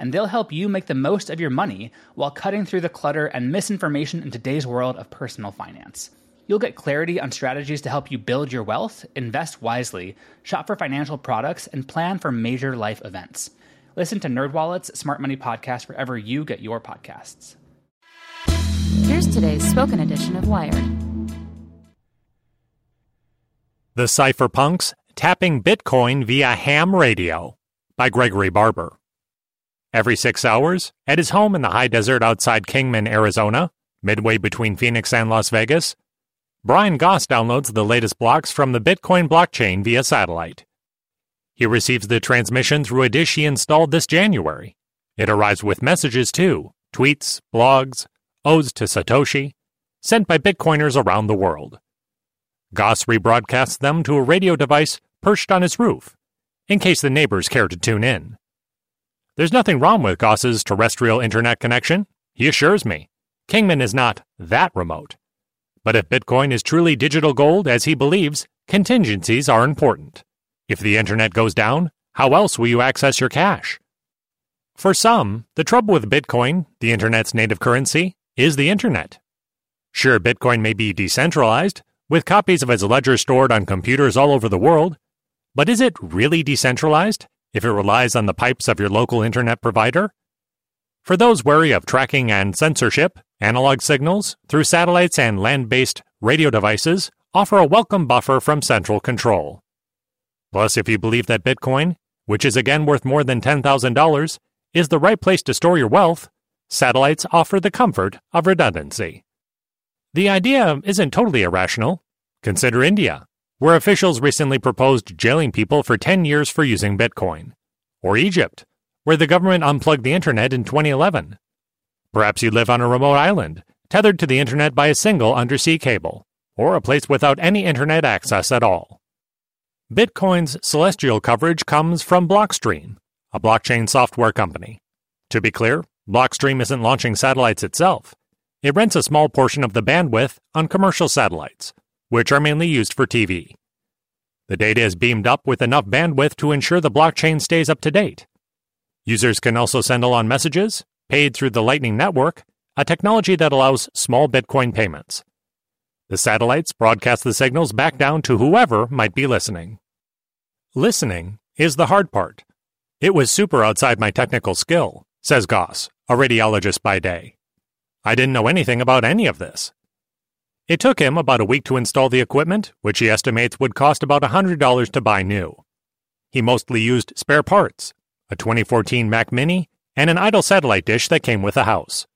and they'll help you make the most of your money while cutting through the clutter and misinformation in today's world of personal finance. You'll get clarity on strategies to help you build your wealth, invest wisely, shop for financial products, and plan for major life events. Listen to NerdWallet's Smart Money Podcast wherever you get your podcasts. Here's today's spoken edition of Wired. The Cypherpunks Tapping Bitcoin via Ham Radio by Gregory Barber. Every six hours, at his home in the high desert outside Kingman, Arizona, midway between Phoenix and Las Vegas, Brian Goss downloads the latest blocks from the Bitcoin blockchain via satellite. He receives the transmission through a dish he installed this January. It arrives with messages too tweets, blogs, odes to Satoshi, sent by Bitcoiners around the world. Goss rebroadcasts them to a radio device perched on his roof, in case the neighbors care to tune in. There's nothing wrong with Goss's terrestrial internet connection, he assures me. Kingman is not that remote. But if Bitcoin is truly digital gold, as he believes, contingencies are important. If the internet goes down, how else will you access your cash? For some, the trouble with Bitcoin, the internet's native currency, is the internet. Sure, Bitcoin may be decentralized, with copies of its ledger stored on computers all over the world, but is it really decentralized? If it relies on the pipes of your local internet provider? For those wary of tracking and censorship, analog signals through satellites and land based radio devices offer a welcome buffer from central control. Plus, if you believe that Bitcoin, which is again worth more than $10,000, is the right place to store your wealth, satellites offer the comfort of redundancy. The idea isn't totally irrational. Consider India, where officials recently proposed jailing people for 10 years for using Bitcoin. Or Egypt, where the government unplugged the internet in 2011. Perhaps you live on a remote island, tethered to the internet by a single undersea cable, or a place without any internet access at all. Bitcoin's celestial coverage comes from Blockstream, a blockchain software company. To be clear, Blockstream isn't launching satellites itself. It rents a small portion of the bandwidth on commercial satellites, which are mainly used for TV. The data is beamed up with enough bandwidth to ensure the blockchain stays up to date. Users can also send along messages, paid through the Lightning Network, a technology that allows small Bitcoin payments. The satellites broadcast the signals back down to whoever might be listening. Listening is the hard part. It was super outside my technical skill, says Goss, a radiologist by day. I didn't know anything about any of this. It took him about a week to install the equipment, which he estimates would cost about $100 to buy new. He mostly used spare parts, a 2014 Mac Mini, and an idle satellite dish that came with the house.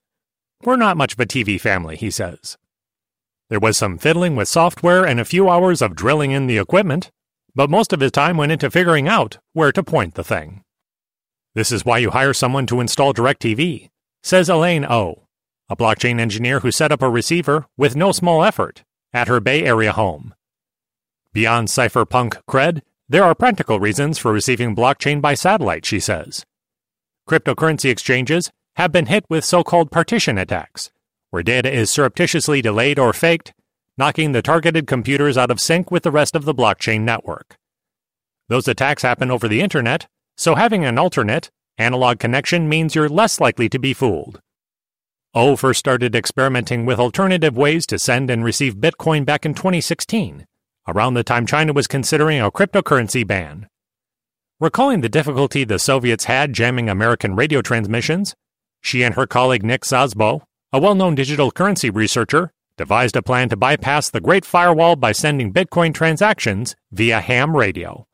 We're not much of a TV family, he says. There was some fiddling with software and a few hours of drilling in the equipment, but most of his time went into figuring out where to point the thing. This is why you hire someone to install DirecTV, says Elaine Ou a blockchain engineer who set up a receiver with no small effort at her Bay Area home. Beyond cypherpunk cred, there are practical reasons for receiving blockchain by satellite, she says. Cryptocurrency exchanges have been hit with so called partition attacks, where data is surreptitiously delayed or faked knocking the targeted computers out of sync with the rest of the blockchain network. Those attacks happen over the internet, so having an alternate, analog connection means you're less likely to be fooled. Ou first started experimenting with alternative ways to send and receive Bitcoin back in 2016, around the time China was considering a cryptocurrency ban. Recalling the difficulty the Soviets had jamming American radio transmissions, she and her colleague Nick Szabo, a well known digital currency researcher, devised a plan to bypass the Great Firewall by sending Bitcoin transactions via ham radio.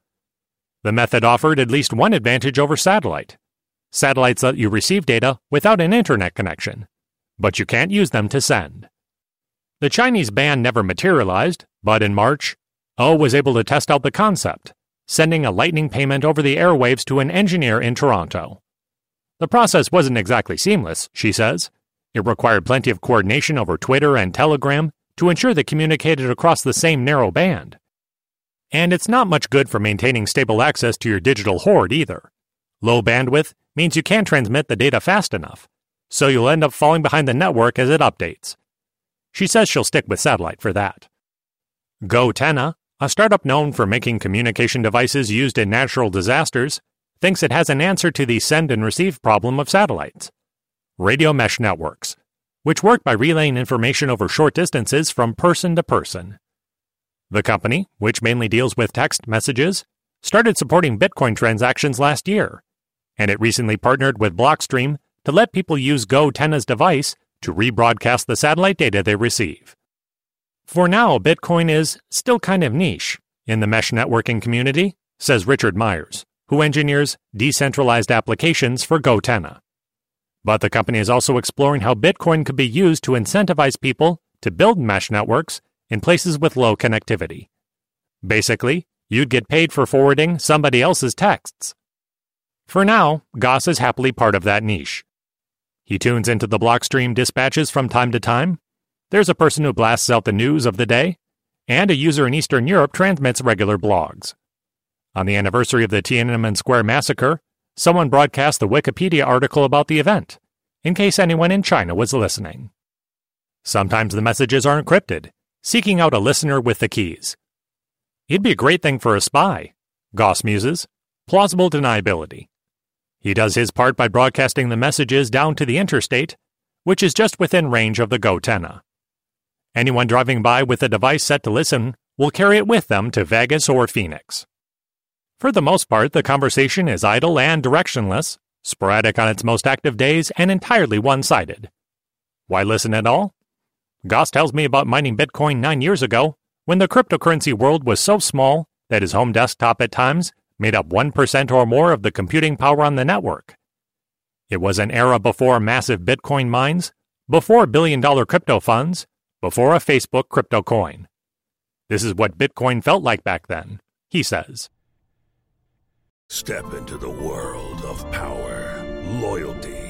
The method offered at least one advantage over satellite. Satellites let you receive data without an internet connection, but you can't use them to send. The Chinese ban never materialized, but in March, Ou was able to test out the concept sending a lightning payment over the airwaves to an engineer in Toronto. The process wasn't exactly seamless, she says. It required plenty of coordination over Twitter and Telegram to ensure they communicated across the same narrow band. And it's not much good for maintaining stable access to your digital hoard either. Low bandwidth means you can't transmit the data fast enough, so you'll end up falling behind the network as it updates. She says she'll stick with satellite for that. GoTenna, a startup known for making communication devices used in natural disasters, thinks it has an answer to the send and receive problem of satellites radio mesh networks, which work by relaying information over short distances from person to person. The company, which mainly deals with text messages, started supporting Bitcoin transactions last year, and it recently partnered with Blockstream to let people use GoTenna's device to rebroadcast the satellite data they receive. For now, Bitcoin is still kind of niche in the mesh networking community, says Richard Myers, who engineers decentralized applications for GoTenna. But the company is also exploring how Bitcoin could be used to incentivize people to build mesh networks in places with low connectivity. Basically, you'd get paid for forwarding somebody else's texts. For now, Goss is happily part of that niche. He tunes into the Blockstream dispatches from time to time there's a person who blasts out the news of the day, and a user in Eastern Europe transmits regular blogs. On the anniversary of the Tiananmen Square massacre, someone broadcast the Wikipedia article about the event, in case anyone in China was listening. Sometimes the messages are encrypted, seeking out a listener with the keys. It'd be a great thing for a spy, Goss muses. Plausible deniability. He does his part by broadcasting the messages down to the interstate, which is just within range of the GoTenna. Anyone driving by with a device set to listen will carry it with them to Vegas or Phoenix. For the most part, the conversation is idle and directionless, sporadic on its most active days, and entirely one sided. Why listen at all? Goss tells me about mining Bitcoin nine years ago when the cryptocurrency world was so small that his home desktop at times made up 1% or more of the computing power on the network. It was an era before massive Bitcoin mines, before billion dollar crypto funds, before a Facebook crypto coin. This is what Bitcoin felt like back then, he says. Step into the world of power, loyalty,